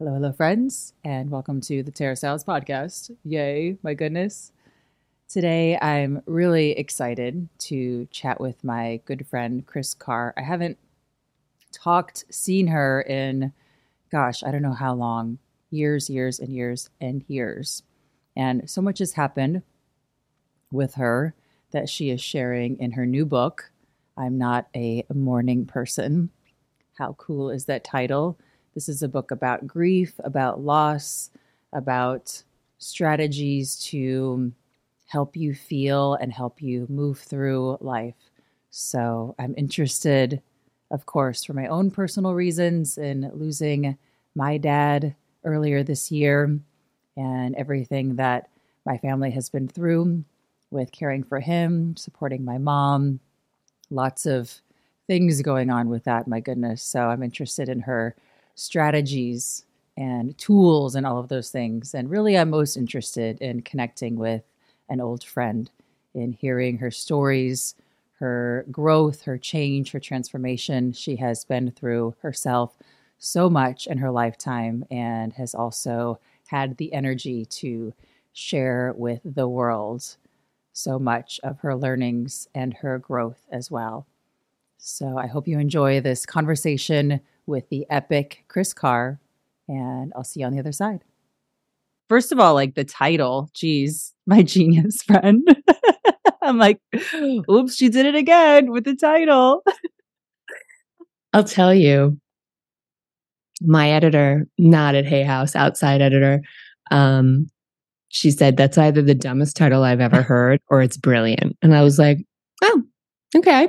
Hello, hello, friends, and welcome to the Tara Stiles podcast. Yay, my goodness. Today, I'm really excited to chat with my good friend, Kris Carr. I haven't talked, seen her in, gosh, I don't know how long years, years, and years, and years. And so much has happened with her that she is sharing in her new book. I'm not a mourning person. How cool is that title? This is a book about grief, about loss, about strategies to help you feel and help you move through life. So I'm interested, of course, for my own personal reasons in losing my dad earlier this year and everything that my family has been through with caring for him, supporting my mom, lots of things going on with that, my goodness. So I'm interested in her strategies and tools and all of those things. And really, I'm most interested in connecting with an old friend, in hearing her stories, her growth, her change, her transformation. She has been through herself so much in her lifetime and has also had the energy to share with the world so much of her learnings and her growth as well. So I hope you enjoy this conversation with the epic Kris Carr, and I'll see you on the other side. First of all, like the title, geez, my genius friend. I'm like, oops, she did it again with the title. I'll tell you, my editor, not at Hay House, outside editor, um, she said that's either the dumbest title I've ever heard or it's brilliant. And I was like, oh, okay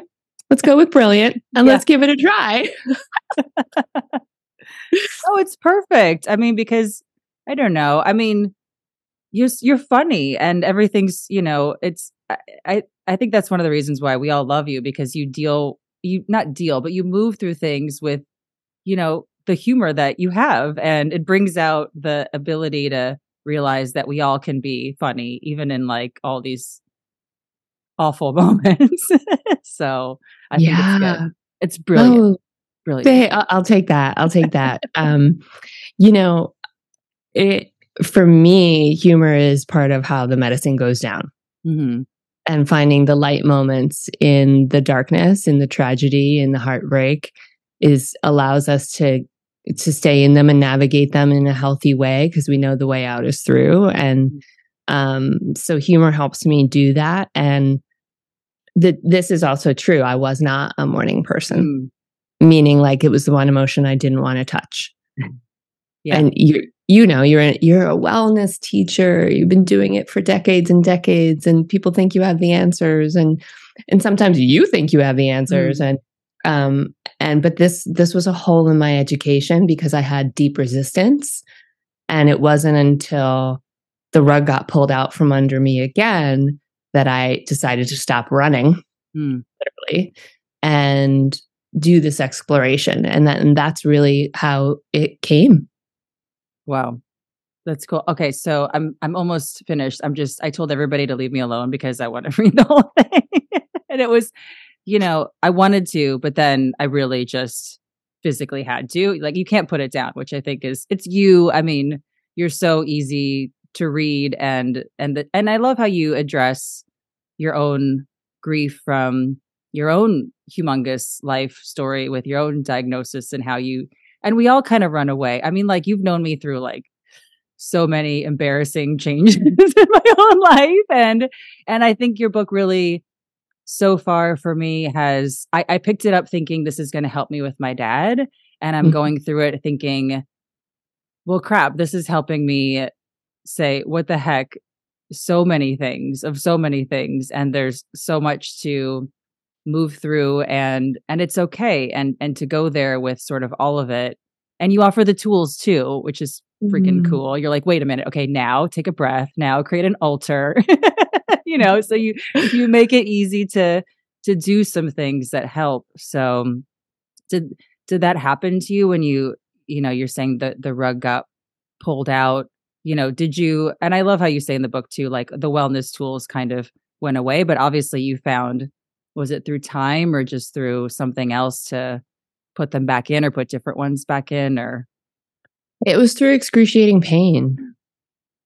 let's go with brilliant and yeah. let's give it a try. oh, it's perfect. I mean, because I don't know. I mean, you're you're funny and everything's, you know, it's I I think that's one of the reasons why we all love you because you deal you not deal, but you move through things with, you know, the humor that you have and it brings out the ability to realize that we all can be funny even in like all these awful moments. so I yeah. think it's good. It's brilliant. Oh, brilliant. Hey, I'll take that. I'll take that. um, you know, it for me, humor is part of how the medicine goes down. Mm-hmm. And finding the light moments in the darkness, in the tragedy, in the heartbreak, is allows us to to stay in them and navigate them in a healthy way because we know the way out is through. And mm-hmm. um, so humor helps me do that. And that this is also true. I was not a mourning person, mm. meaning like it was the one emotion I didn't want to touch. Yeah. And you you know, you're a, you're a wellness teacher. You've been doing it for decades and decades and people think you have the answers and and sometimes you think you have the answers mm. and um and but this this was a hole in my education because I had deep resistance and it wasn't until the rug got pulled out from under me again that I decided to stop running, mm. literally, and do this exploration. And that and that's really how it came. Wow. That's cool. Okay, so I'm I'm almost finished. I'm just I told everybody to leave me alone because I want to read the whole thing. and it was, you know, I wanted to, but then I really just physically had to. Like you can't put it down, which I think is it's you. I mean, you're so easy to read and and the, and I love how you address your own grief from your own humongous life story with your own diagnosis and how you and we all kind of run away. I mean like you've known me through like so many embarrassing changes in my own life and and I think your book really so far for me has I, I picked it up thinking this is going to help me with my dad and I'm mm-hmm. going through it thinking well crap this is helping me say, what the heck? So many things of so many things. And there's so much to move through and and it's okay and and to go there with sort of all of it and you offer the tools too which is freaking mm. cool you're like wait a minute okay now take a breath now create an altar you know so you you make it easy to to do some things that help so did did that happen to you when you you know you're saying that the rug got pulled out you know did you and i love how you say in the book too like the wellness tools kind of went away but obviously you found was it through time or just through something else to put them back in or put different ones back in or? It was through excruciating pain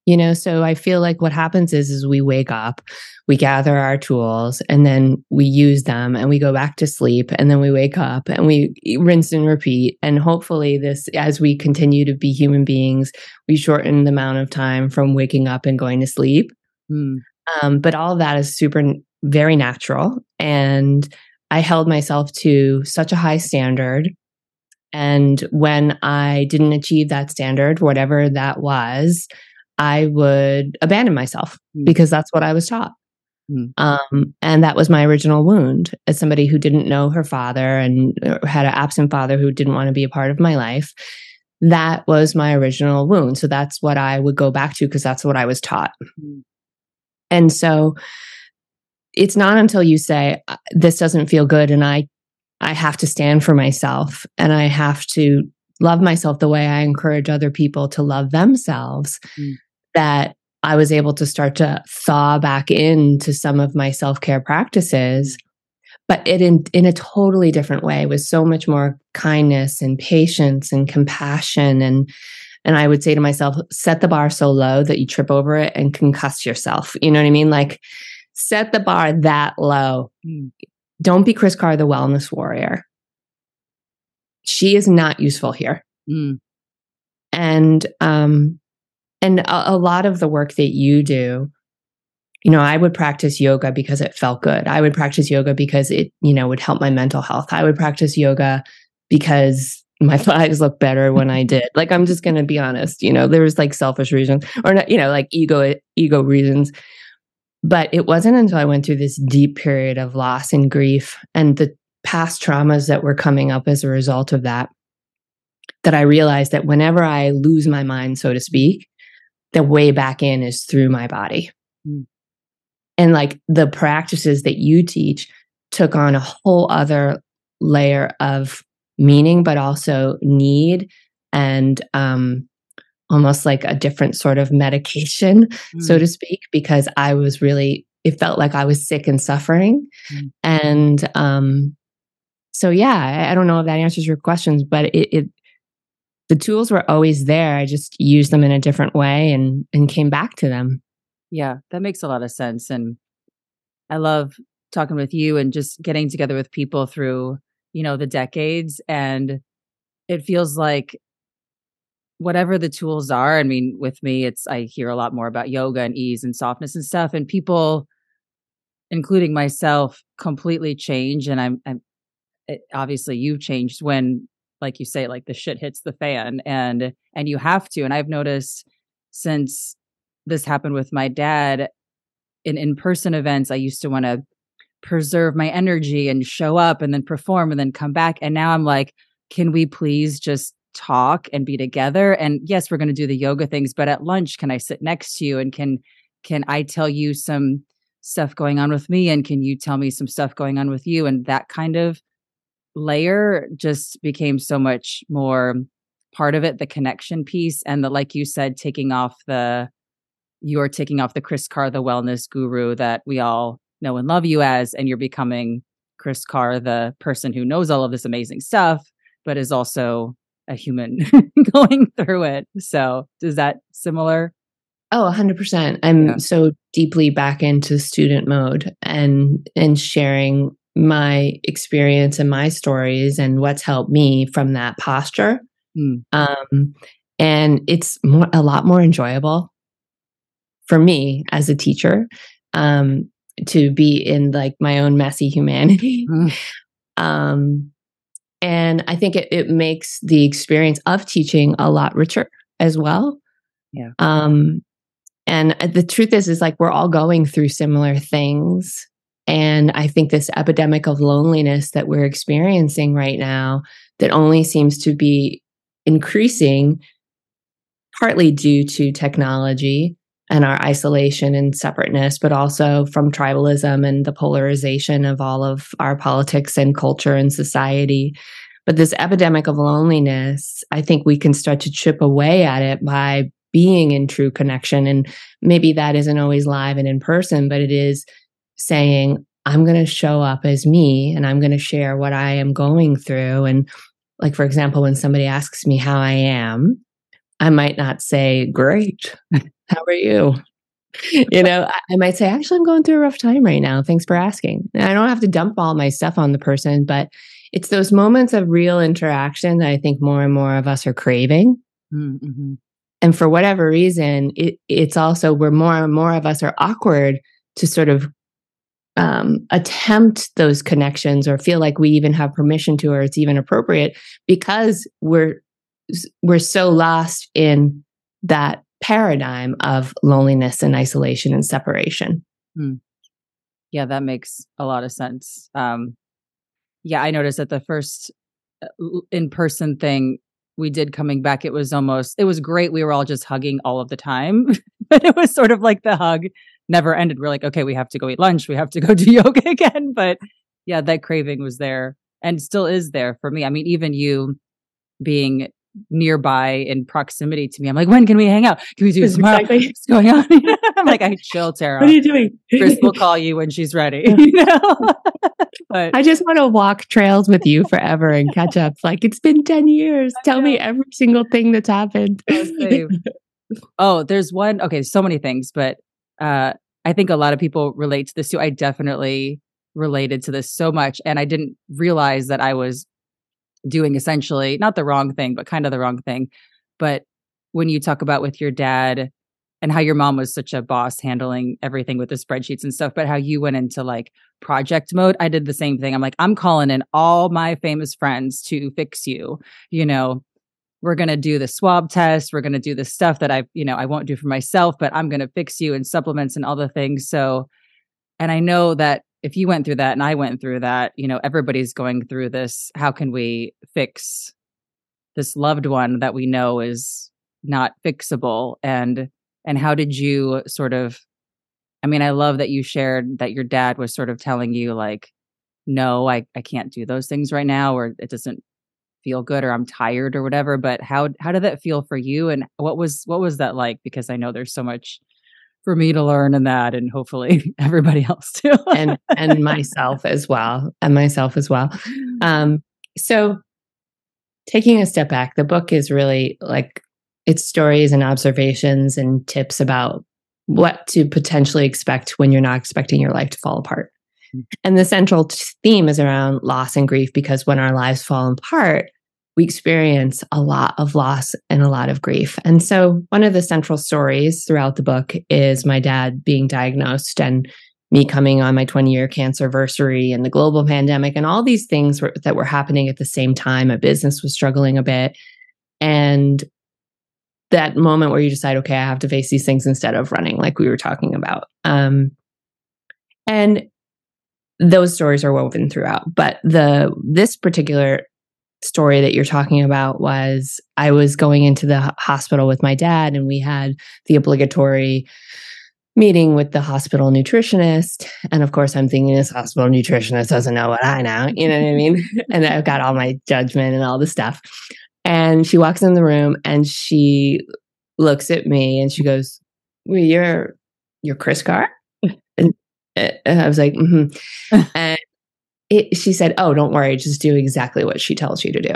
you know so i feel like what happens is is we wake up we gather our tools and then we use them and we go back to sleep and then we wake up and we rinse and repeat and hopefully this as we continue to be human beings we shorten the amount of time from waking up and going to sleep mm. um, but all of that is super very natural and i held myself to such a high standard and when i didn't achieve that standard whatever that was I would abandon myself mm. because that's what I was taught. Mm. Um, and that was my original wound as somebody who didn't know her father and uh, had an absent father who didn't want to be a part of my life. That was my original wound. So that's what I would go back to because that's what I was taught. Mm. And so it's not until you say, uh, this doesn't feel good and I I have to stand for myself and I have to love myself the way I encourage other people to love themselves mm that I was able to start to thaw back into some of my self care practices, but it in, in a totally different way with so much more kindness and patience and compassion. And, and I would say to myself, set the bar so low that you trip over it and concuss yourself. You know what I mean? Like set the bar that low. Mm. Don't be Kris Carr, the wellness warrior. She is not useful here. Mm. And um, and a, a lot of the work that you do, you know, I would practice yoga because it felt good. I would practice yoga because it, you know, would help my mental health. I would practice yoga because my thighs look better when I did. Like I'm just going to be honest, you know, there was like selfish reasons or not, you know, like ego ego reasons. But it wasn't until I went through this deep period of loss and grief and the past traumas that were coming up as a result of that that I realized that whenever I lose my mind, so to speak, the way back in is through my body. Mm. And like the practices that you teach took on a whole other layer of meaning, but also need and um, almost like a different sort of medication, mm. so to speak, because I was really, it felt like I was sick and suffering. Mm. And um, so, yeah, I, I, don't know if that answers your questions, but it, it the tools were always there. I just used them in a different way and and came back to them. Yeah, that makes a lot of sense. And I love talking with you and just getting together with people through, you know, the decades. And it feels like whatever the tools are, I mean, with me, it's I hear a lot more about yoga and ease and softness and stuff. And people, including myself, completely change. And I'm, I'm it, obviously you've changed when like you say like the shit hits the fan and and you have to and i've noticed since this happened with my dad in in-person events i used to want to preserve my energy and show up and then perform and then come back and now i'm like can we please just talk and be together? And yes we're going to do the yoga things but at lunch can i sit next to you and can can i tell you some stuff going on with me and can you tell me some stuff going on with you? And that kind of layer just became so much more part of it the connection piece and the like you said taking off the you're taking off the Kris Carr the wellness guru that we all know and love you as and you're becoming Kris Carr the person who knows all of this amazing stuff but is also a human going through it so is that similar Oh, 100%. I'm yeah. so deeply back into student mode and and sharing my experience and my stories and what's helped me from that posture. Mm. Um, and it's more, a lot more enjoyable for me as a teacher um, to be in like my own messy humanity. Mm. Um, and I think it, it makes the experience of teaching a lot richer as well. Yeah. Um, and uh, the truth is, is like we're all going through similar things And I think this epidemic of loneliness that we're experiencing right now, that only seems to be increasing, partly due to technology and our isolation and separateness, but also from tribalism and the polarization of all of our politics and culture and society. But this epidemic of loneliness, I think we can start to chip away at it by being in true connection. And maybe that isn't always live and in person, but it is saying, I'm going to show up as me and I'm going to share what I am going through. And, like, for example, when somebody asks me how I am, I might not say, Great. How are you? you know, I might say, actually, I'm going through a rough time right now. Thanks for asking. And I don't have to dump all my stuff on the person, but it's those moments of real interaction that I think more and more of us are craving. Mm-hmm. And for whatever reason, it, it's also where more and more of us are awkward to sort of um, attempt those connections or feel like we even have permission to or it's even appropriate because we're we're so lost in that paradigm of loneliness and isolation and separation. Hmm. Yeah, that makes a lot of sense. Um, yeah, I noticed that the first uh, in person thing we did coming back, it was almost, it was great. We were all just hugging all of the time, but it was sort of like the hug never ended. We're like, okay, we have to go eat lunch. We have to go do yoga again. But yeah, that craving was there and still is there for me. I mean, even you being nearby in proximity to me. I'm like, when can we hang out? Can we do this tomorrow? Exactly. What's going on? I'm like, I chill, Tara. What are you doing? Kris will call you when she's ready. you know? but I just want to walk trails with you forever and catch up. Like it's been 10 years. Tell me every single thing that's happened. oh, there's one. Okay, so many things, but uh, I think a lot of people relate to this too. I definitely related to this so much. And I didn't realize that I was doing essentially not the wrong thing, but kind of the wrong thing. But when you talk about with your dad and how your mom was such a boss handling everything with the spreadsheets and stuff, but how you went into like project mode, I did the same thing. I'm like, I'm calling in all my famous friends to fix you. You know, we're going to do the swab test. We're going to do the stuff that I, you know, I won't do for myself, but I'm going to fix you and supplements and all the things. So, and I know that if you went through that and I went through that, you know, everybody's going through this. How can we fix this loved one that we know is not fixable? And and how did you sort of I mean, I love that you shared that your dad was sort of telling you like, no, I, I can't do those things right now, or it doesn't feel good or I'm tired or whatever. But how how did that feel for you? And what was what was that like? Because I know there's so much for me to learn in that and hopefully everybody else too and and myself as well and myself as well um so taking a step back the book is really like it's stories and observations and tips about what to potentially expect when you're not expecting your life to fall apart. And the central theme is around loss and grief because when our lives fall apart we experience a lot of loss and a lot of grief. And so, one of the central stories throughout the book is my dad being diagnosed and me coming on my 20 year cancer anniversary and the global pandemic and all these things were, that were happening at the same time. A business was struggling a bit. And that moment where you decide, okay, I have to face these things instead of running, like we were talking about. Um, and those stories are woven throughout. But the this particular story that you're talking about was I was going into the hospital with my dad, and we had the obligatory meeting with the hospital nutritionist. And of course, I'm thinking this hospital nutritionist doesn't know what I know. You know what I mean? and I've got all my judgment and all the stuff. And she walks in the room and she looks at me and she goes, well, you're, you're Kris Carr? And, I was like, mm-hmm. and it, she said, Oh, don't worry, just do exactly what she tells you to do.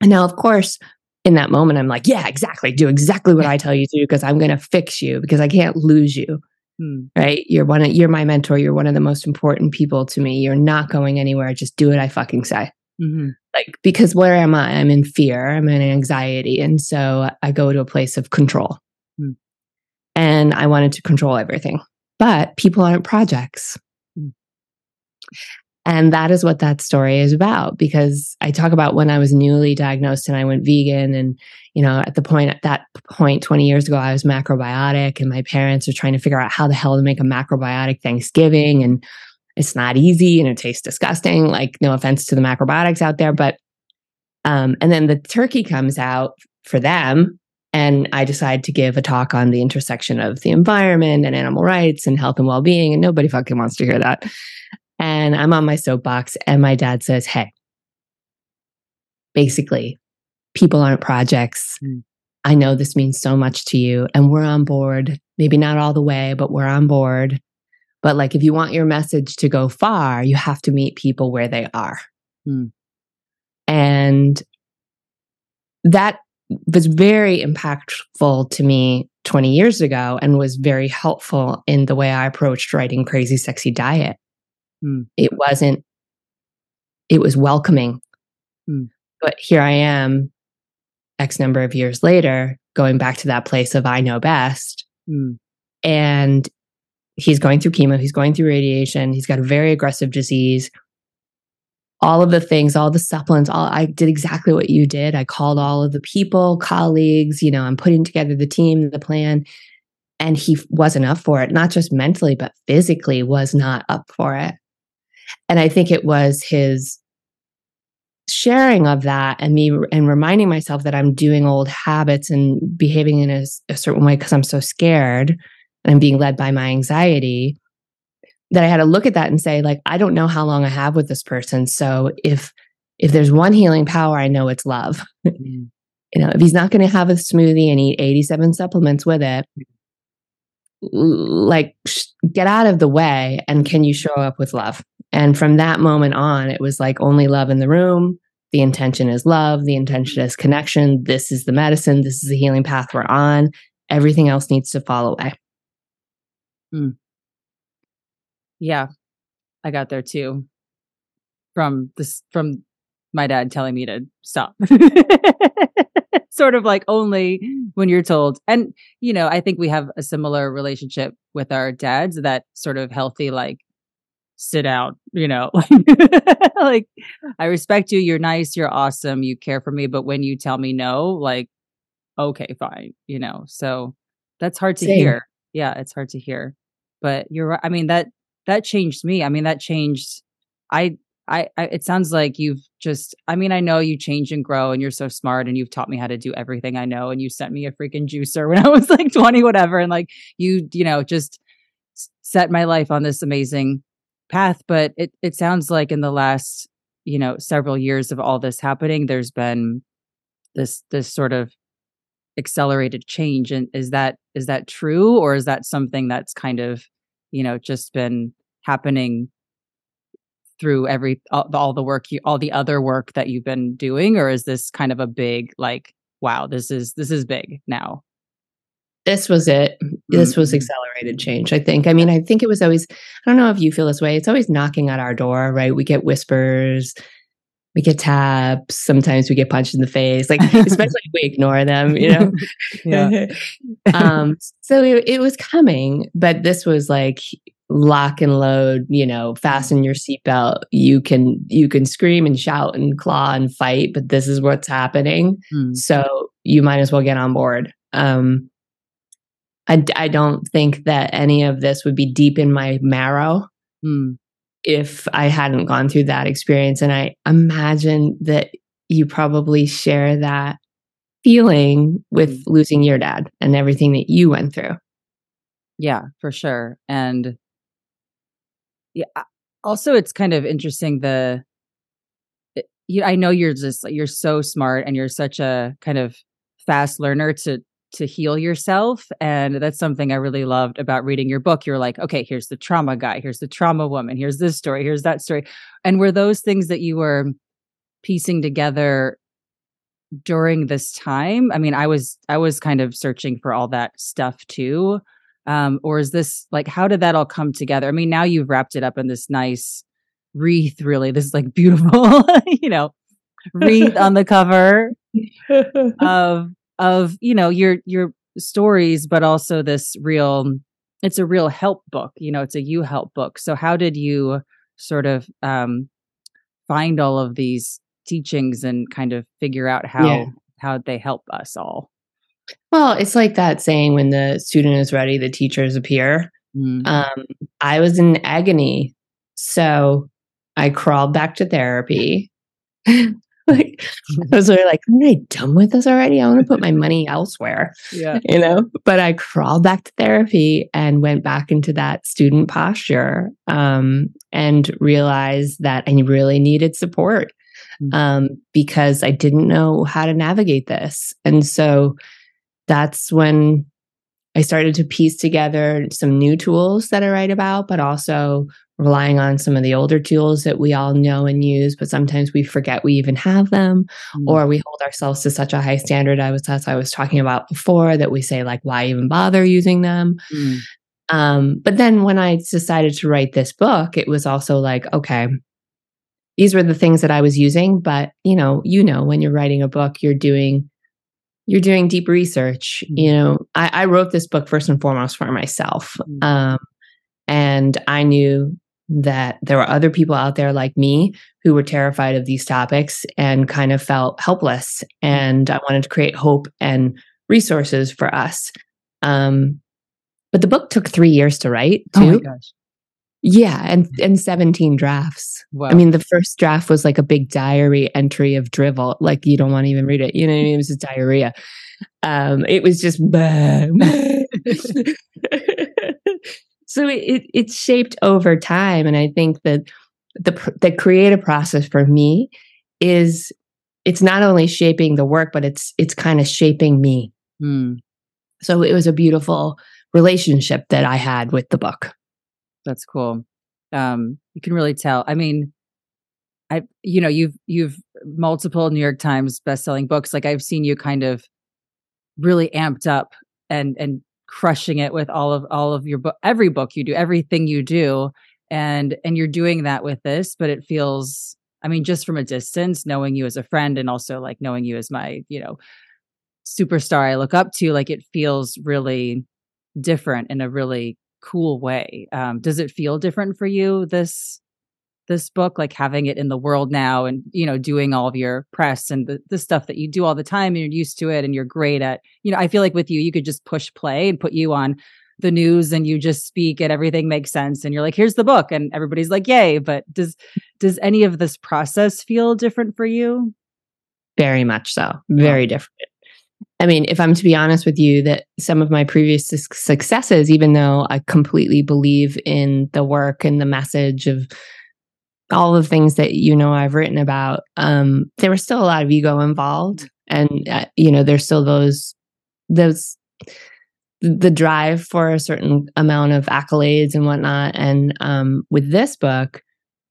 And now, of course, in that moment, I'm like, Yeah, exactly. Do exactly what I tell you to because I'm going to fix you because I can't lose you. Hmm. Right? You're one of, you're my mentor. You're one of the most important people to me. You're not going anywhere. Just do what I fucking say. Mm-hmm. Like, because where am I? I'm in fear, I'm in anxiety. And so I go to a place of control. Hmm. And I wanted to control everything. But people aren't projects. Hmm. And that is what that story is about because I talk about when I was newly diagnosed and I went vegan. And, you know, at the point, at that point, 20 years ago, I was macrobiotic and my parents are trying to figure out how the hell to make a macrobiotic Thanksgiving. And it's not easy and it tastes disgusting. Like, no offense to the macrobiotics out there, but um, and then the turkey comes out for them. And I decide to give a talk on the intersection of the environment and animal rights and health and well being. And nobody fucking wants to hear that. And I'm on my soapbox, and my dad says, Hey, basically, people aren't projects. Mm. I know this means so much to you, and we're on board. Maybe not all the way, but we're on board. But like, if you want your message to go far, you have to meet people where they are. Mm. And that was very impactful to me 20 years ago and was very helpful in the way I approached writing Crazy Sexy Diet. Mm. It wasn't, it was welcoming. Mm. But here I am, X number of years later, going back to that place of I know best. Mm. And he's going through chemo, he's going through radiation, he's got a very aggressive disease all of the things, all the supplements, all I did exactly what you did. I called all of the people, colleagues, you know, I'm putting together the team, the plan. And he wasn't up for it, not just mentally, but physically was not up for it. And I think it was his sharing of that and me and reminding myself that I'm doing old habits and behaving in a, a certain way because I'm so scared and I'm being led by my anxiety that I had to look at that and say, like, I don't know how long I have with this person. So if if there's one healing power, I know it's love. Mm. you know, if he's not going to have a smoothie and eat 87 supplements with it, like get out of the way and can you show up with love? And from that moment on, it was like only love in the room. The intention is love. The intention is connection. This is the medicine. This is the healing path we're on. Everything else needs to fall away. Hmm. Yeah, I got there too. From this, from my dad telling me to stop. sort of like only mm. when you're told. And, you know, I think we have a similar relationship with our dads, that sort of healthy, like, sit out, you know, like, I respect you. You're nice. You're awesome. You care for me. But when you tell me no, like, okay, fine, you know, so that's hard to Same. hear. Yeah, it's hard to hear. But you're right. I mean, that that changed me. I mean, that changed. I, I, I, it sounds like you've just, I mean, I know you change and grow and you're so smart and you've taught me how to do everything I know. And you sent me a freaking juicer when I was like 20, whatever. And like you, you know, just set my life on this amazing path. But it, it sounds like in the last, you know, several years of all this happening, there's been this, this sort of accelerated change. And is that, is that true? Or is that something that's kind of, you know, just been happening through every all, all the work you all the other work that you've been doing or is this kind of a big like wow this is this is big now? This was it. This was mm-hmm. accelerated change i think. I mean i think it was always i don't know if you feel this way it's always knocking at our door right? We get whispers we get taps sometimes we get punched in the face like especially if we ignore them you know? Yeah. um so it, it was coming but this was like lock and load you know fasten your seatbelt you can you can scream and shout and claw and fight but this is what's happening mm. so you might as well get on board um I, I don't think that any of this would be deep in my marrow mm. if I hadn't gone through that experience. And I imagine that you probably share that feeling with hmm. losing your dad and everything that you went through. Yeah, for sure. And yeah also it's kind of interesting the eh, you I know you're just you're so smart and you're such a kind of fast learner to to heal yourself and that's something I really loved about reading your book. You're like okay here's the trauma guy here's the trauma woman here's this story here's that story. And were those things that you were piecing together during this time? I mean I was I was kind of searching for all that stuff too um, or is this like how did that all come together? I mean, now you've wrapped it up in this nice wreath, really. This is like beautiful, you know, wreath on the cover of of, you know, your your stories, but also this real it's a real help book, you know, it's a you help book. So how did you sort of um find all of these teachings and kind of figure out how yeah. how they help us all? Well, it's like that saying when the student is ready, the teachers appear. Mm. Um, I was in agony So I crawled back to therapy. like I was really like, am I done with this already? I want to put my money elsewhere. Yeah. You know, but I crawled back to therapy and went back into that student posture um, and realized that I really needed support mm. um, because I didn't know how to navigate this. And so that's when I started to piece together some new tools that I write about, but also relying on some of the older tools that we all know and use, but sometimes we forget we even have them, mm. or we hold ourselves to such a high standard. I was as I was talking about before that we say like, why even bother using them? Mm. Um, but then when I decided to write this book, it was also like, okay, these were the things that I was using, but you know, you know, when you're writing a book, you're doing you're doing deep research. You mm. know, I, I wrote this book first and foremost for myself. Mm. Um, and I knew that there were other people out there like me who were terrified of these topics and kind of felt helpless. And I wanted to create hope and resources for us. Um, but the book took three years to write, too. Oh my gosh. Yeah, and and 17 drafts. Wow. I mean, the first draft was like a big diary entry of drivel. Like you don't want to even read it. You know, I mean? it was just diarrhea. Um, it was just so it, it's shaped over time and i think that the the creative process for me is it's not only shaping the work but it's it's kind of shaping me mm. so it was a beautiful relationship that i had with the book that's cool. Um you can really tell. I mean i you know you've you've multiple new york times best-selling books like i've seen you kind of really amped up and and crushing it with all of all of your book every book you do everything you do and and you're doing that with this but it feels i mean just from a distance knowing you as a friend and also like knowing you as my you know superstar i look up to like it feels really different in a really cool way um does it feel different for you this this book like having it in the world now and you know doing all of your press and the, the stuff that you do all the time and you're used to it and you're great at you know i feel like with you you could just push play and put you on the news and you just speak and everything makes sense and you're like here's the book and everybody's like yay but does does any of this process feel different for you? Very much so. Very different I mean, if I'm to be honest with you, that some of my previous successes, even though I completely believe in the work and the message of all the things that you know I've written about, um, there was still a lot of ego involved, and uh, you know there's still those those the drive for a certain amount of accolades and whatnot. And um, with this book,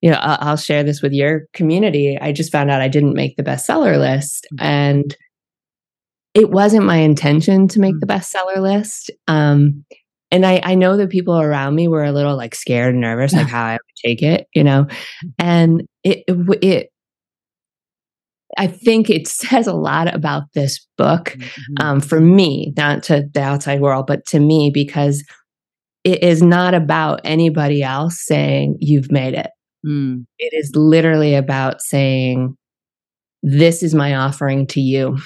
you know, I'll, I'll share this with your community. I just found out I didn't make the bestseller list, mm. and it wasn't my intention to make mm. the bestseller list. Um, and I, I know that people around me were a little like scared and nervous, like how I would take it, you know, and it, it, it I think it says a lot about this book mm-hmm. um, for me, not to the outside world, but to me, because it is not about anybody else saying you've made it. Mm. It is literally about saying, This is my offering to you.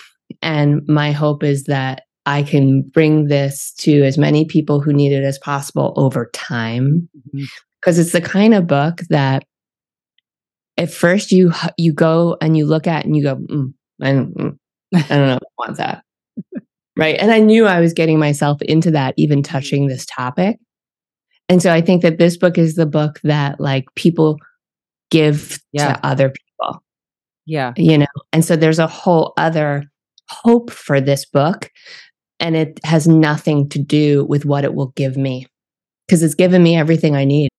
And my hope is that I can bring this to as many people who need it as possible over time. Because mm-hmm. it's the kind of book that at first you you go and you look at and you go, mm, I, don't, mm, I don't know, I want that. right. And I knew I was getting myself into that, even touching this topic. And so I think that this book is the book that like people give yeah. to other people. Yeah. You know, and so there's a whole other hope for this book and it has nothing to do with what it will give me because it's given me everything I need.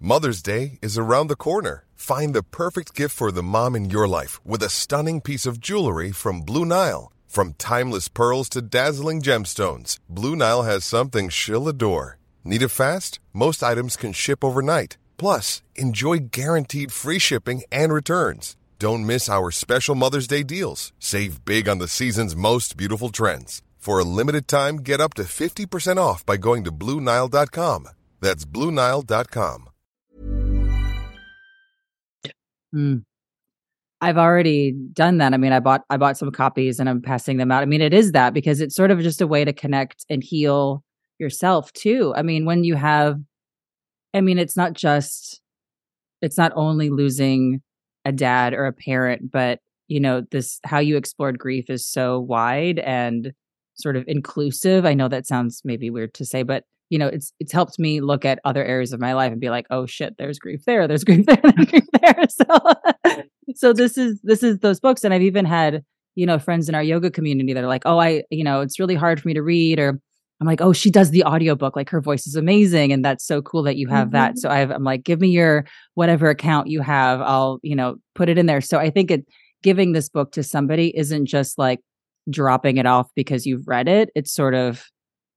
Mother's Day is around the corner. Find the perfect gift for the mom in your life with a stunning piece of jewelry from Blue Nile. From timeless pearls to dazzling gemstones, Blue Nile has something she'll adore. Need it fast? Most items can ship overnight. Plus, enjoy guaranteed free shipping and returns. Don't miss our special Mother's Day deals. Save big on the season's most beautiful trends. For a limited time, get up to 50% off by going to Bluenile.com. That's Bluenile.com. Mm. I've already done that. I mean, I bought I bought some copies and I'm passing them out. I mean, it is that because it's sort of just a way to connect and heal yourself too. I mean, when you have I mean, it's not just, it's not only losing a dad or a parent, but, you know, this, how you explored grief is so wide and sort of inclusive. I know that sounds maybe weird to say, but you know, it's it's helped me look at other areas of my life and be like, oh shit, there's grief there, there's grief there, there's grief there. So, so this is this is those books, and I've even had you know friends in our yoga community that are like, oh, I you know, it's really hard for me to read, or I'm like, oh, she does the audiobook. Like her voice is amazing. And that's so cool that you have mm-hmm. that. So I've, I'm like, give me your whatever account you have. I'll, you know, put it in there. So I think it giving this book to somebody isn't just like dropping it off because you've read it. It's sort of,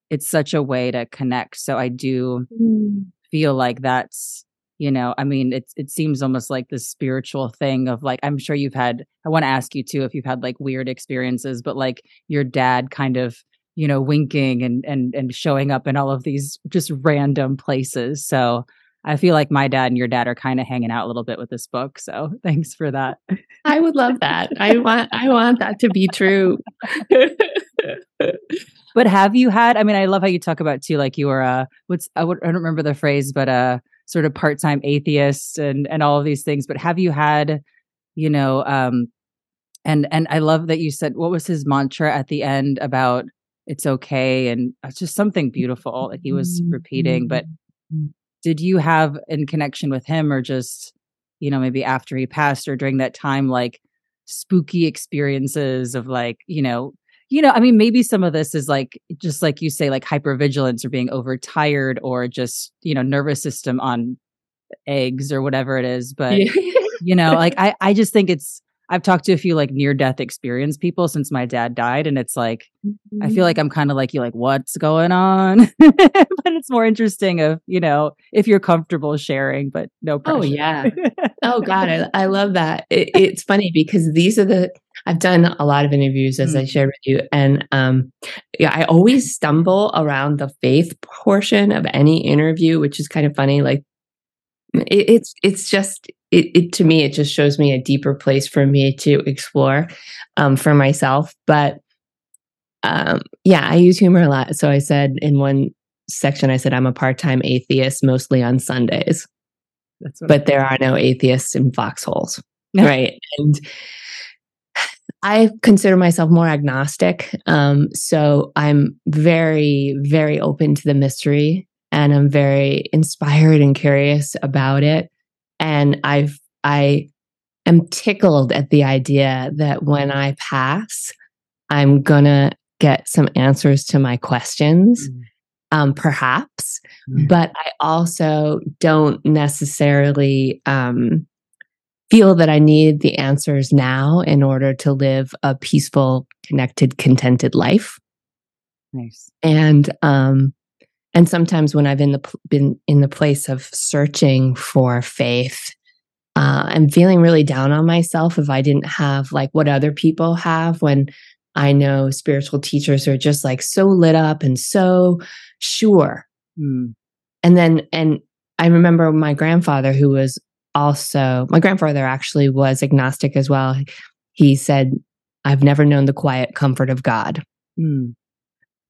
it's such a way to connect. So I do mm. feel like that's, you know, I mean, it's, it seems almost like this spiritual thing of like, I'm sure you've had, I want to ask you too, if you've had like weird experiences, but like your dad kind of, you know, winking and and and showing up in all of these just random places. So I feel like my dad and your dad are kind of hanging out a little bit with this book. So thanks for that. I would love that. I want I want that to be true. but have you had I mean I love how you talk about too like you were a what's I, would, I don't remember the phrase but uh sort of part-time atheist and and all of these things but have you had you know um and and I love that you said what was his mantra at the end about it's okay and uh, it's just something mm, beautiful like he was mm, repeating but mm-hmm. did you have in connection with him or just you know maybe after he passed or during that time like spooky experiences of like you know you know i mean maybe some of this is like just like you say like hypervigilance or being overtired or just you know nervous system on eggs or whatever it is but you know like i i just think it's I've talked to a few like near death experience people since my dad died. And it's like, mm-hmm. I feel like mm-hmm. I'm kind of like you, like, what's going on? but it's more interesting of, you know, if you're comfortable sharing, but no oh, pressure. Oh, yeah. oh, God. I, I love that. It, it's funny because these are the, I've done a lot of interviews as mm-hmm. I shared with you. And um, yeah, I always stumble around the faith portion of any interview, which is kind of funny. Like, it, it's it's just it, it, to me it just shows me a deeper place for me to explore um, for myself. But um, yeah i use humor a lot. So i said in one section i said i'm a part-time atheist mostly on sundays. But there are no atheists in foxholes right? And I consider myself more agnostic. Um, so I'm very, very open to the mystery and I'm very inspired and curious about it. And I've, I am tickled at the idea that when I pass, I'm gonna get some answers to my questions, mm. um, perhaps, mm. but I also don't necessarily um, feel that I need the answers now in order to live a peaceful, connected, contented life. Nice. And um, and sometimes when I've in the been in the place of searching for faith, uh, I'm feeling really down on myself if I didn't have like what other people have. When I know spiritual teachers are just like so lit up and so sure. Mm. And then, and I remember my grandfather, who was also my grandfather, actually was agnostic as well. He said, "I've never known the quiet comfort of God." Mm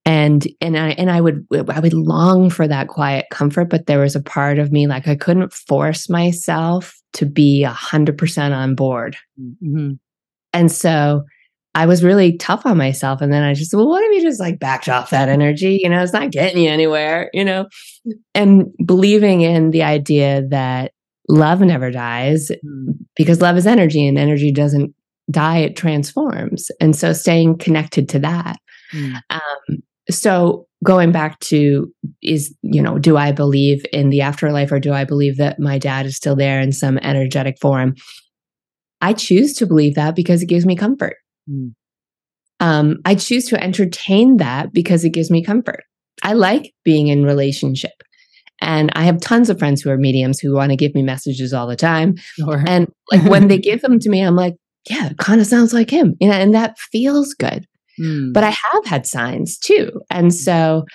and and I and I would I would long for that quiet comfort, but there was a part of me like I couldn't force myself to be a hundred percent on board, mm-hmm. and so I was really tough on myself. And then I just said, well, what if you just like backed off that energy? You know, it's not getting you anywhere. You know, and believing in the idea that love never dies mm. because love is energy, and energy doesn't die; it transforms. And so, staying connected to that. Mm. Um, so going back to is you know do i believe in the afterlife or do i believe that my dad is still there in some energetic form? I choose to believe that because it gives me comfort. Mm. um, i choose to entertain that because it gives me comfort. I like being in relationship. And i have tons of friends who are mediums who want to give me messages all the time. Sure. and like when they give them to me i'm like yeah it kind of sounds like him. You know, and that feels good Mm. But I have had signs too. And so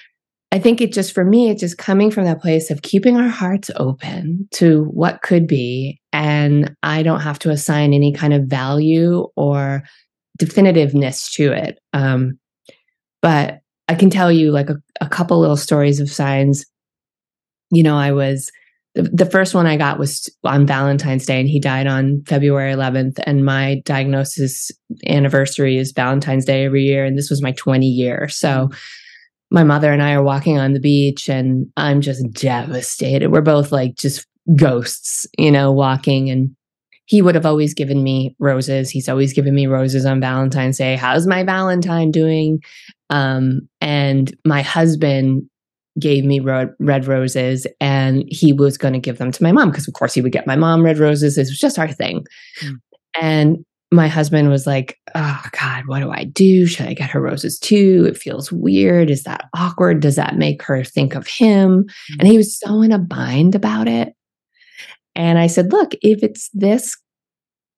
I think it just, for me, it's just coming from that place of keeping our hearts open to what could be. And I don't have to assign any kind of value or definitiveness to it. Um, but I can tell you like a, a couple little stories of signs. You know, I was the, first one I got was on Valentine's Day, and he died on February 11th. And my diagnosis anniversary is Valentine's Day every year, and this was my 20 year. So my mother and I are walking on the beach, and I'm just devastated. We're both like just ghosts, you know, walking and he would have always given me roses. He's always given me roses on Valentine's Day. How's my Valentine doing? Um, and my husband gave me ro- red roses and he was going to give them to my mom because of course he would get my mom red roses. It was just our thing. Mm. And my husband was like, Oh God, what do I do? Should I get her roses too? It feels weird. Is that awkward? Does that make her think of him? Mm. And he was so in a bind about it. And I said, look, if it's this,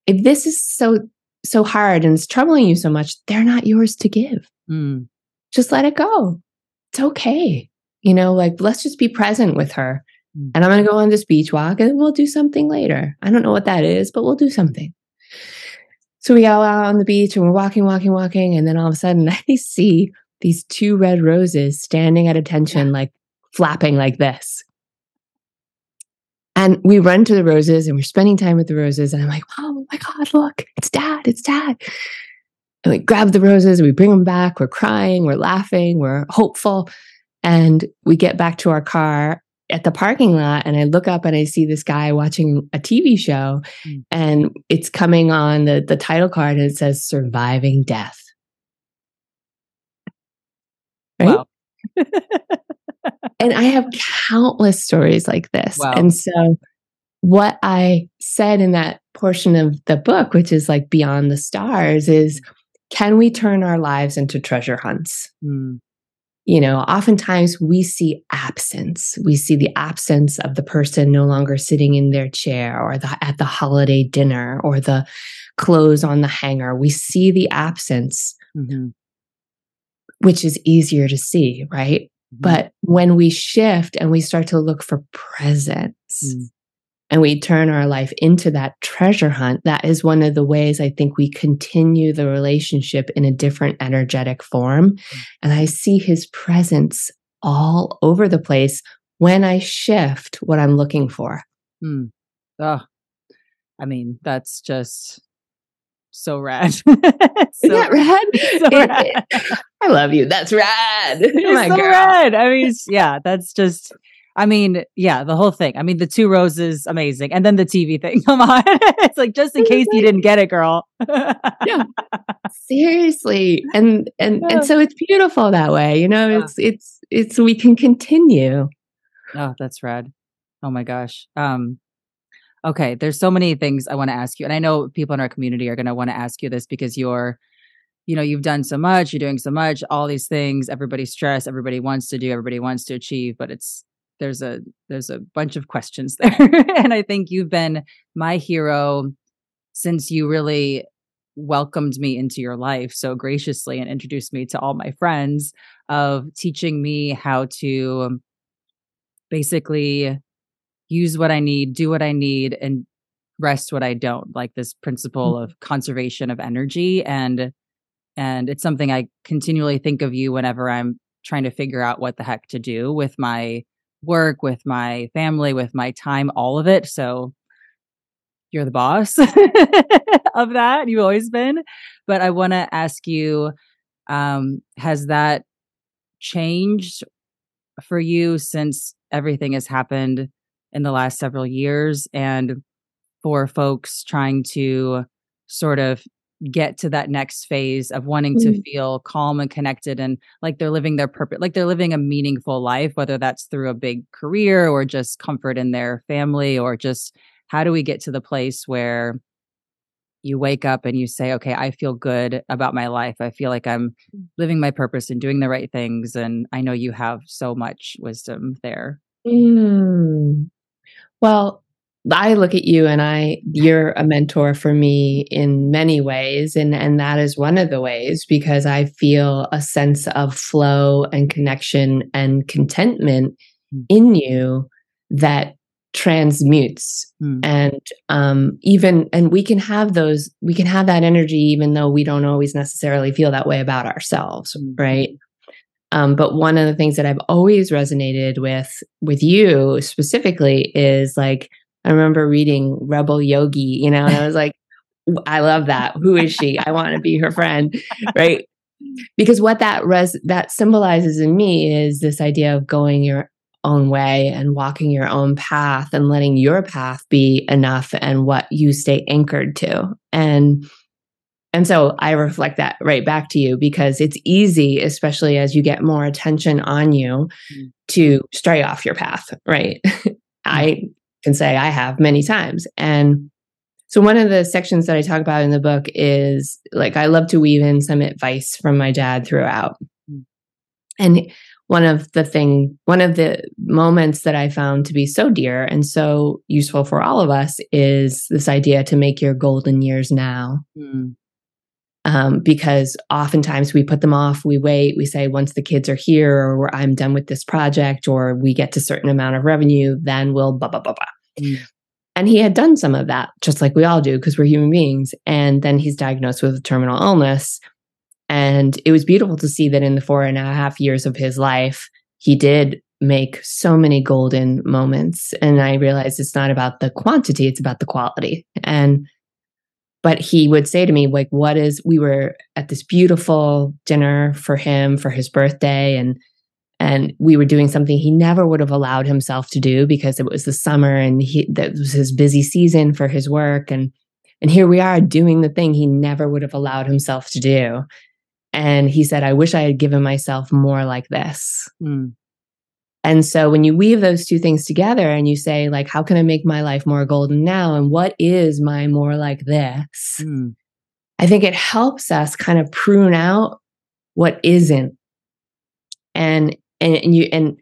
if this is so, so hard and it's troubling you so much, they're not yours to give. Mm. Just let it go. It's okay. You know, like let's just be present with her. Mm. And I'm going to go on this beach walk and we'll do something later. I don't know what that is, but we'll do something. So we go out on the beach and we're walking, walking, walking. And then all of a sudden I see these two red roses standing at attention, yeah. like flapping like this. And we run to the roses and we're spending time with the roses. And I'm like, oh my God, look, it's dad, it's dad. And we grab the roses, we bring them back, we're crying, we're laughing, we're hopeful. And we get back to our car at the parking lot and I look up and I see this guy watching a TV show mm. and it's coming on the, the title card and it says surviving death. Right? Wow. and I have countless stories like this. Wow. And so, what I said in that portion of the book, which is like Beyond the Stars, is can we turn our lives into treasure hunts? Mm. You know, oftentimes we see absence. We see the absence of the person no longer sitting in their chair or the, at the holiday dinner or the clothes on the hanger. We see the absence, mm-hmm. which is easier to see, right? Mm-hmm. But when we shift and we start to look for presence mm. And we turn our life into that treasure hunt, that is one of the ways I think we continue the relationship in a different energetic form. Mm. And I see his presence all over the place when I shift what I'm looking for. Mm. Oh, I mean, that's just so rad. so, Is that rad? So rad. I love you. That's rad. Oh my so rad. I mean, yeah, that's just. I mean, yeah, the whole thing. I mean, the two roses, amazing, and then the TV thing. Come on, it's like just in case you didn't get it, girl. yeah, seriously, and and and so it's beautiful that way. You know, yeah. it's it's it's we can continue. Oh, that's rad. Oh my gosh. Um, Okay, there's so many things I want to ask you. And I know people in our community are going to want to ask you this because you're you know, you've done so much, you're doing so much, all these things, everybody's stressed, everybody wants to do, everybody wants to achieve, but it's there's a there's a bunch of questions there. and I think you've been my hero since you really welcomed me into your life so graciously and introduced me to all my friends of teaching me how to basically use what I need, do what I need, and rest what I don't. Like this principle mm-hmm. of conservation of energy. And and it's something I continually think of you whenever I'm trying to figure out what the heck to do with my work, with my family, with my time, all of it. So you're the boss of that. You've always been. But I want to ask you um, has that changed for you since everything has happened in the last several years and for folks trying to sort of get to that next phase of wanting mm-hmm. to feel calm and connected and like they're living their purpose like they're living a meaningful life whether that's through a big career or just comfort in their family or just how do we get to the place where you wake up and you say okay i feel good about my life i feel like i'm mm. living my purpose and doing the right things and i know you have so much wisdom there mm. Well, I look at you and I you're a mentor for me in many ways and and that is one of the ways because I feel a sense of flow and connection and contentment mm. in you that transmutes mm. and um even and we can have those we can have that energy even though we don't always necessarily feel that way about ourselves mm. right Um, but one of the things that I've always resonated with with you specifically is like I remember reading Rebel Yogi, you know, and I was like, I love that. Who is she? I want to be her friend, right? Because what that res that symbolizes in me is this idea of going your own way and walking your own path and letting your path be enough and what you stay anchored to. And and so I reflect that right back to you because it's easy, especially as you get more attention on you, mm. to stray off your path, right? Mm. I can say I have many times. And so one of the sections that I talk about in the book is like I love to weave in some advice from my dad throughout. Mm. And one of the thing one of the moments that i found to be so dear and so useful for all of us is this idea to make your golden years now mm. Um, because oftentimes we put them off we wait we say once the kids are here or i'm done with this project or we get to certain amount of revenue then we'll blah blah blah blah mm. and he had done some of that just like we all do because we're human beings and then he's diagnosed with a terminal illness and it was beautiful to see that in the four and a half years of his life, he did make so many golden moments. And I realized it's not about the quantity, it's about the quality. And but he would say to me, like, what is we were at this beautiful dinner for him for his birthday and and we were doing something he never would have allowed himself to do because it was the summer and he that was his busy season for his work and and here we are doing the thing he never would have allowed himself to do and he said, I wish I had given myself more like this. Mm. And so when you weave those two things together and you say, like, how can I make my life more golden now? And what is my more like this? Mm. I think it helps us kind of prune out what isn't. And and, and you and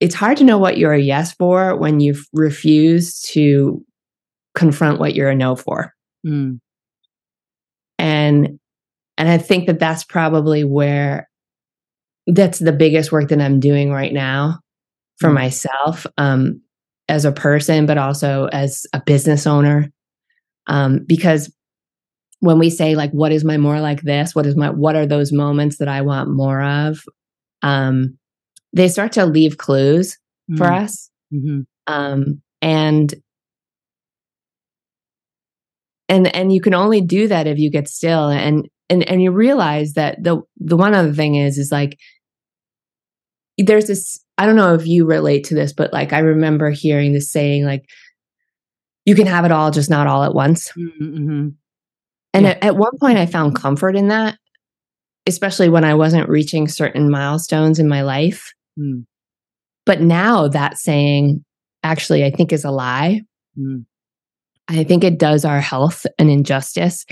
it's hard to know what you're a yes for when you refuse to confront what you're a no for. Mm. And and I think that that's probably where that's the biggest work that I'm doing right now for mm-hmm. myself um, as a person, but also as a business owner. Um, because when we say like, what is my more like this? What is my, what are those moments that I want more of? Um, they start to leave clues mm-hmm. for us. Mm-hmm. Um, and and and you can only do that if you get still and and and you realize that the the one other thing is is like there's this i don't know if you relate to this but like i remember hearing this saying like you can have it all just not all at once mm-hmm. mm-hmm. and yeah. at, at, one point i found comfort in that especially when i wasn't reaching certain milestones in my life mm. but now that saying actually i think is a lie mm. i think it does our health an injustice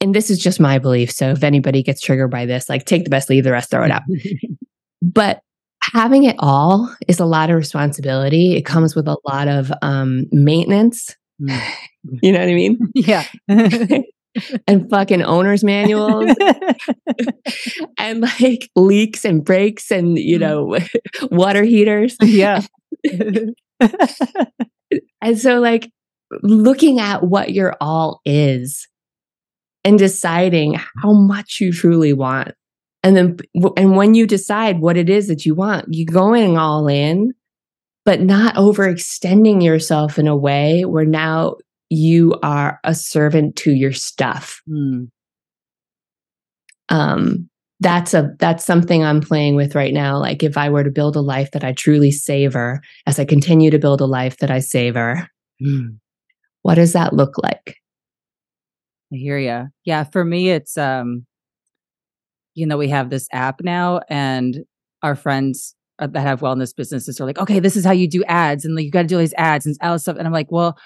and this is just my belief. So if anybody gets triggered by this, like take the best, leave the rest, throw it out. but having it all is a lot of responsibility. It comes with a lot of um, maintenance. Mm. you know what I mean? Yeah. and fucking owner's manuals and like leaks and breaks and, you mm. know, water heaters. Yeah. and so, like, looking at what your all is and deciding how much you truly want. And then, and when you decide what it is that you want, you going all in, but not overextending yourself in a way where now you are a servant to your stuff. Mm. Um, that's a that's something I'm playing with right now. Like if I were to build a life that I truly savor, as I continue to build a life that I savor, mm. what does that look like? I hear you. Yeah, for me, it's um, you know, we have this app now, and our friends uh, that have wellness businesses are like, okay, this is how you do ads, and like you got to do all these ads and all this stuff. And I'm like, well,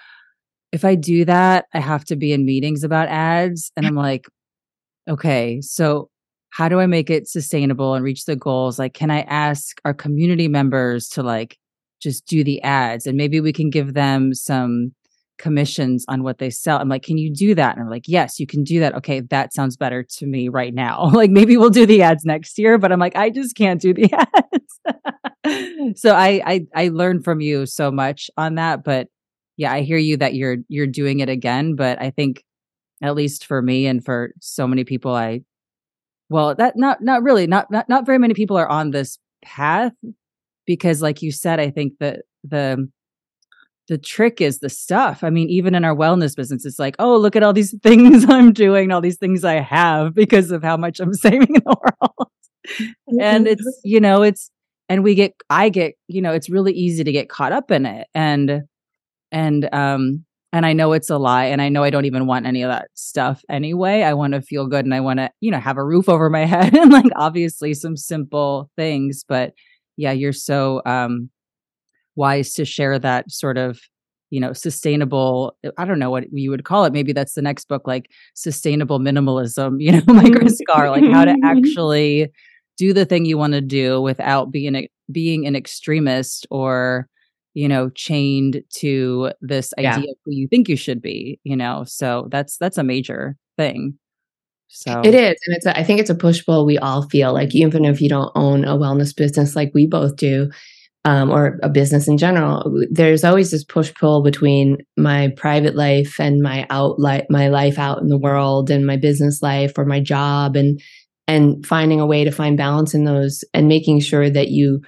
if I do that, I have to be in meetings about ads, and I'm like, okay, so how do I make it sustainable and reach the goals? Like, can I ask our community members to like just do the ads, and maybe we can give them some commissions on what they sell. I'm like, can you do that? And I'm like, yes, you can do that. Okay, that sounds better to me right now. like maybe we'll do the ads next year, but I'm like, I just can't do the ads. so I, I I learned from you so much on that. But yeah, I hear you that you're you're doing it again. But I think at least for me and for so many people I well, that not not really not not not very many people are on this path because like you said, I think that the the trick is the stuff. I mean, even in our wellness business, it's like, oh, look at all these things I'm doing, all these things I have because of how much I'm saving in the world. and it's, you know, it's, and we get, I get, you know, it's really easy to get caught up in it. And, and, um, and I know it's a lie. And I know I don't even want any of that stuff anyway. I want to feel good and I want to, you know, have a roof over my head and like obviously some simple things. But yeah, you're so, um, wise to share that sort of you know sustainable uh, i don't know what you would call it maybe that's the next book like sustainable minimalism you know like kris carr like how to mm-hmm. actually do the thing you want to do without being a, being an extremist or you know chained to this idea yeah. of who you think you should be you know so that's that's a major thing so it is and it's a, i think it's a push pull we all feel like even if you don't own a wellness business like we both do um, or a business in general, there's always this push pull between my private life and my out li- my life out in the world and my business life or my job and and finding a way to find balance in those and making sure that you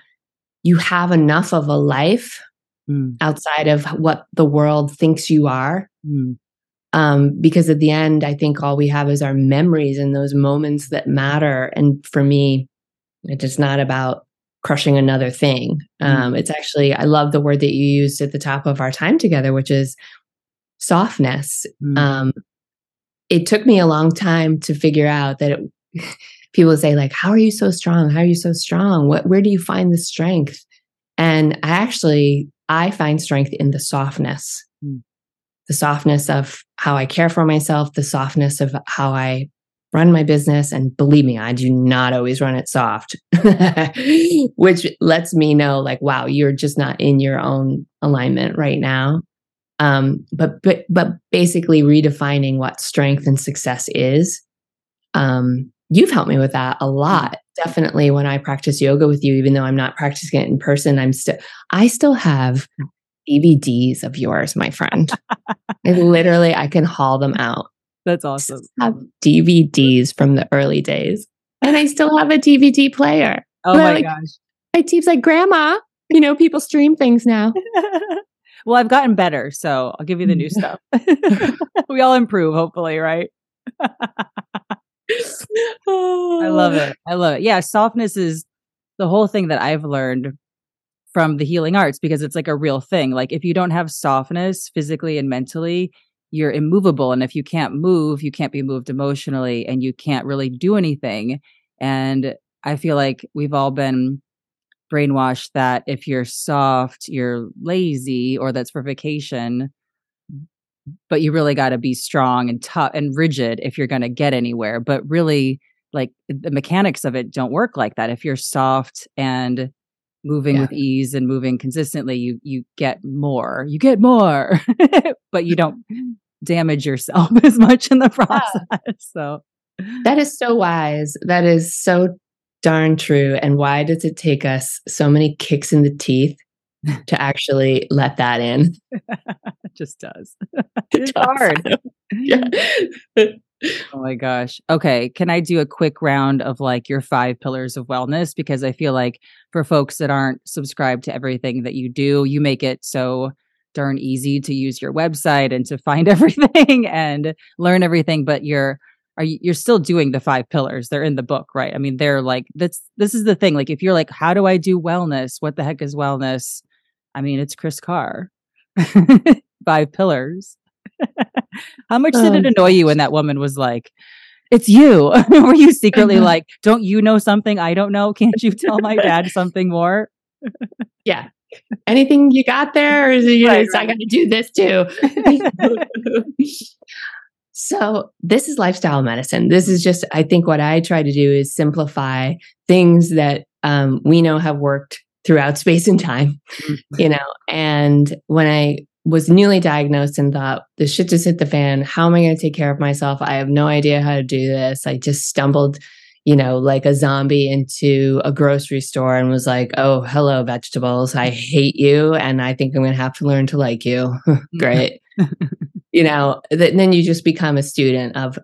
you have enough of a life mm. outside of what the world thinks you are. Mm. Um, because at the end, I think all we have is our memories and those moments that matter. And for me, it's just not about crushing another thing. Mm. Um, it's actually, I love the word that you used at the top of our time together, which is softness. Mm. Um, it took me a long time to figure out that it, people say like, "How are you so strong? How are you so strong? What? Where do you find the strength?" And I actually, I find strength in the softness, mm. the softness of how I care for myself, the softness of how I run my business. And believe me, I do not always run it soft, which lets me know like, wow, you're just not in your own alignment right now. Um, but but but basically redefining what strength and success is. Um, you've helped me with that a lot. Definitely when I practice yoga with you, even though I'm not practicing it in person, I'm still I still have DVDs of yours, my friend. I literally I can haul them out that's awesome. have DVDs from the early days. And I still have a DVD player. Oh my like, gosh. My team's like, Grandma, you know, people stream things now. well, I've gotten better. So I'll give you the new mm. stuff. we all improve, hopefully, right? I love it. I love it. Yeah, softness is the whole thing that I've learned from the healing arts because it's like a real thing. Like if you don't have softness physically and mentally, you're immovable. And if you can't move, you can't be moved emotionally and you can't really do anything. And I feel like we've all been brainwashed that if you're soft, you're lazy or that's for vacation. But you really got to be strong and tough and rigid if you're going to get anywhere. But really, like the mechanics of it don't work like that. If you're soft and moving yeah. with ease and moving consistently you you get more you get more but you don't damage yourself as much in the process yeah. so that is so wise that is so darn true and why does it take us so many kicks in the teeth to actually let that in it just does it's hard yeah oh my gosh. Okay. Can I do a quick round of like your five pillars of wellness? Because I feel like for folks that aren't subscribed to everything that you do, you make it so darn easy to use your website and to find everything and learn everything. But you're, are you, you're still doing the five pillars. They're in the book, right? I mean, they're like, that's, this is the thing. Like, if you're like, how do I do wellness? What the heck is wellness? I mean, it's Kris Carr. five pillars. How much did it um, annoy you when that woman was like, it's you? Were you secretly uh-huh. like, don't you know something I don't know? Can't you tell my dad something more? yeah. Anything you got there? Or is it, right, right. I got to do this too. so, this is lifestyle medicine. This is just, I think, what I try to do is simplify things that um, we know have worked throughout space and time, mm-hmm. you know. And when I was newly diagnosed and thought, the shit just hit the fan. How am I going to take care of myself? I have no idea how to do this. I just stumbled, you know, like a zombie into a grocery store and was like, oh, hello, vegetables. I hate you. And I think I'm going to have to learn to like you. Great. you know, th- then you just become a student of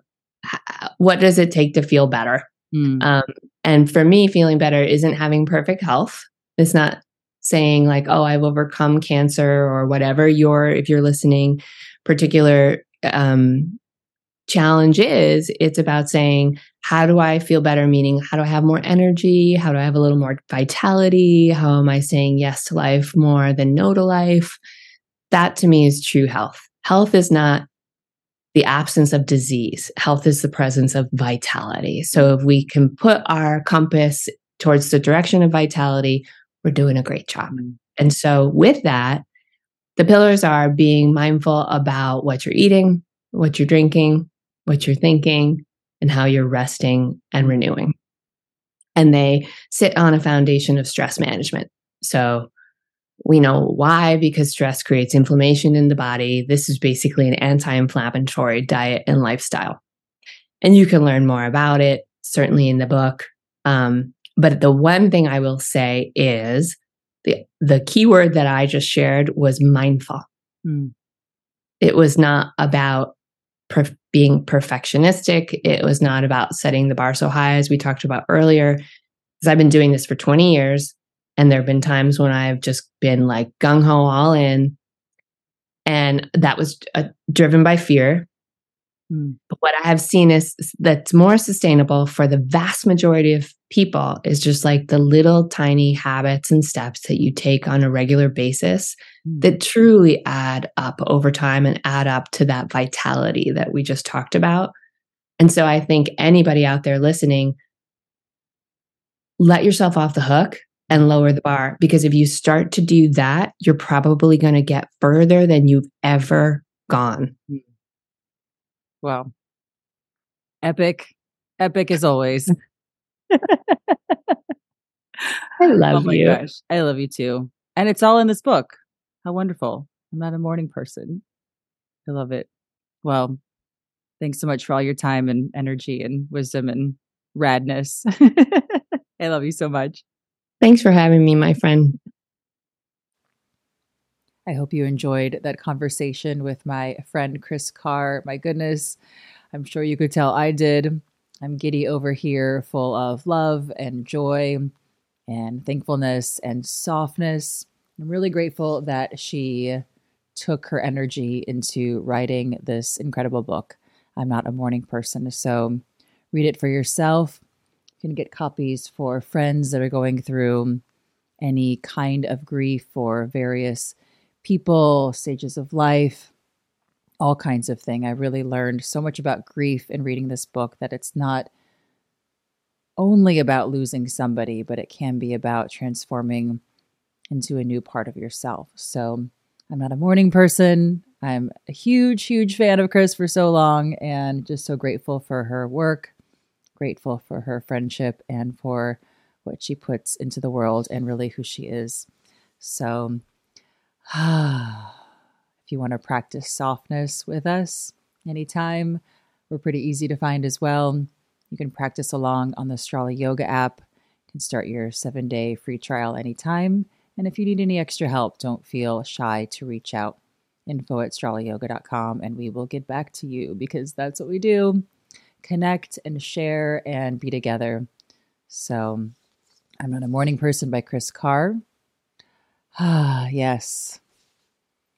what does it take to feel better? Mm. Um, and for me, feeling better isn't having perfect health. It's not saying like, oh, I've overcome cancer or whatever your, if you're listening, particular um, challenge is. It's about saying, how do I feel better? Meaning, how do I have more energy? How do I have a little more vitality? How am I saying yes to life more than no to life? That to me is true health. Health is not the absence of disease. Health is the presence of vitality. So if we can put our compass towards the direction of vitality, we're doing a great job. Mm-hmm. And so with that, the pillars are being mindful about what you're eating, what you're drinking, what you're thinking, and how you're resting and renewing. And they sit on a foundation of stress management. So we know why, because stress creates inflammation in the body. This is basically an anti inflammatory diet and lifestyle. And you can learn more about it, certainly in the book. Um, but the one thing I will say is the, the keyword that I just shared was mindful. Mm. It was not about per- being perfectionistic. It was not about setting the bar so high, as we talked about earlier. Because I've been doing this for 20 years. And there have been times when I've just been like gung ho all in. And that was uh, driven by fear. Mm. But what I have seen is that's more sustainable for the vast majority of people is just like the little tiny habits and steps that you take on a regular basis mm. that truly add up over time and add up to that vitality that we just talked about. And so I think anybody out there listening, let yourself off the hook and lower the bar because if you start to do that, you're probably going to get further than you've ever gone. Hmm. Wow. Epic. Epic as always. I oh love oh you. Gosh. I love you too. And it's all in this book. How wonderful. I'm not a mourning person. I love it. Well, thanks so much for all your time and energy and wisdom and radness. I love you so much. Thanks for having me, my friend. I hope you enjoyed that conversation with my friend Kris Carr. My goodness, I'm sure you could tell I did. I'm giddy over here, full of love and joy and thankfulness and softness. I'm really grateful that she took her energy into writing this incredible book. I'm not a mourning person, so read it for yourself. You can get copies for friends that are going through any kind of grief or various people, stages of life, all kinds of thing. I really learned so much about grief in reading this book that it's not only about losing somebody, but it can be about transforming into a new part of yourself. So I'm not a mourning person. I'm a huge, huge fan of Kris for so long and just so grateful for her work, grateful for her friendship and for what she puts into the world and really who she is. So ah, if you want to practice softness with us anytime, we're pretty easy to find as well. You can practice along on the Strala Yoga app. You can start your seven day free trial anytime. And if you need any extra help, don't feel shy to reach out. Info at stralayoga.com and we will get back to you because that's what we do connect and share and be together. So, I'm not a mourning person by Kris Carr. Ah, yes.